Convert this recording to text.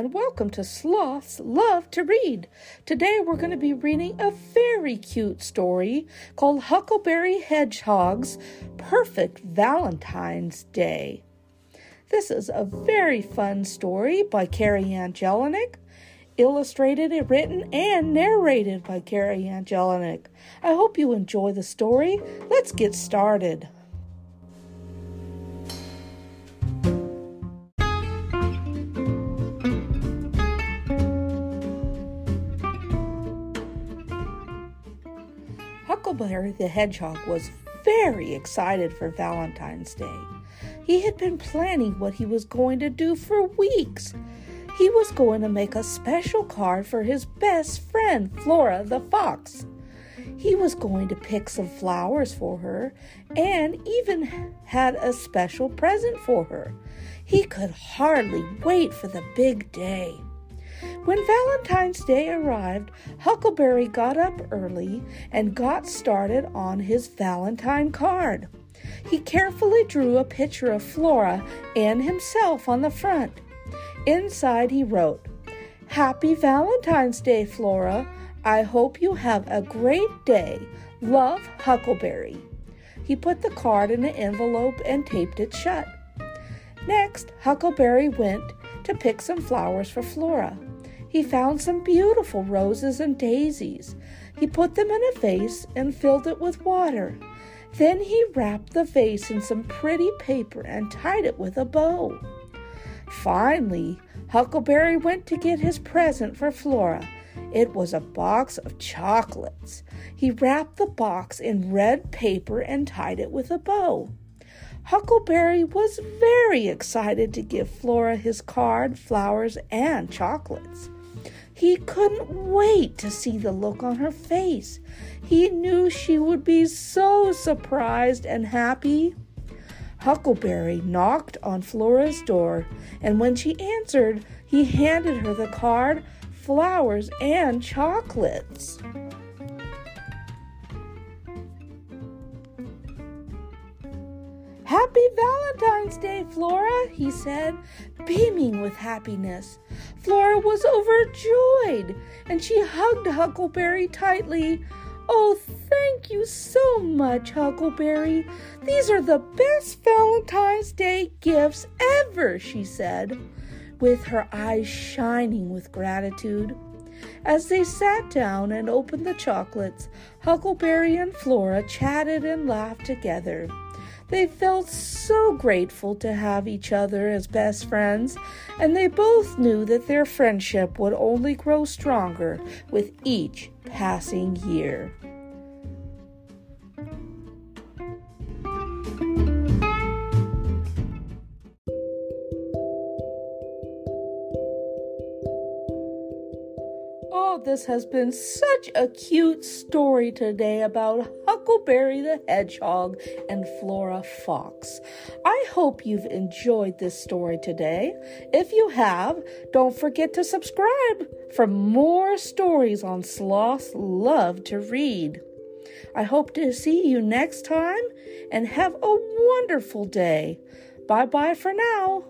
and welcome to Sloths Love to Read. Today we're going to be reading a very cute story called Huckleberry Hedgehog's Perfect Valentine's Day. This is a very fun story by KeriAnne Jelinek, illustrated, written, and narrated by KeriAnne Jelinek. I hope you enjoy the story. Let's get started. Huckleberry the Hedgehog was very excited for Valentine's Day. He had been planning what he was going to do for weeks. He was going to make a special card for his best friend, Flora the Fox. He was going to pick some flowers for her and even had a special present for her. He could hardly wait for the big day. When Valentine's Day arrived, Huckleberry got up early and got started on his Valentine card. He carefully drew a picture of Flora and himself on the front. Inside, he wrote, Happy Valentine's Day, Flora. I hope you have a great day. Love, Huckleberry. He put the card in an envelope and taped it shut. Next, Huckleberry went to pick some flowers for Flora. He found some beautiful roses and daisies. He put them in a vase and filled it with water. Then he wrapped the vase in some pretty paper and tied it with a bow. Finally, Huckleberry went to get his present for Flora. It was a box of chocolates. He wrapped the box in red paper and tied it with a bow. Huckleberry was very excited to give Flora his card, flowers, and chocolates. He couldn't wait to see the look on her face. He knew she would be so surprised and happy. Huckleberry knocked on Flora's door, and when she answered, he handed her the card, flowers, and chocolates. Happy Valentine's Day, Flora, he said, beaming with happiness. Flora was overjoyed, and she hugged Huckleberry tightly. Oh, thank you so much, Huckleberry. These are the best Valentine's Day gifts ever, she said, with her eyes shining with gratitude. As they sat down and opened the chocolates, Huckleberry and Flora chatted and laughed together. They felt so grateful to have each other as best friends, and they both knew that their friendship would only grow stronger with each passing year. This has been such a cute story today about Huckleberry the Hedgehog and Flora Fox. I hope you've enjoyed this story today. If you have, don't forget to subscribe for more stories on Sloths Love to Read. I hope to see you next time and have a wonderful day. Bye bye for now.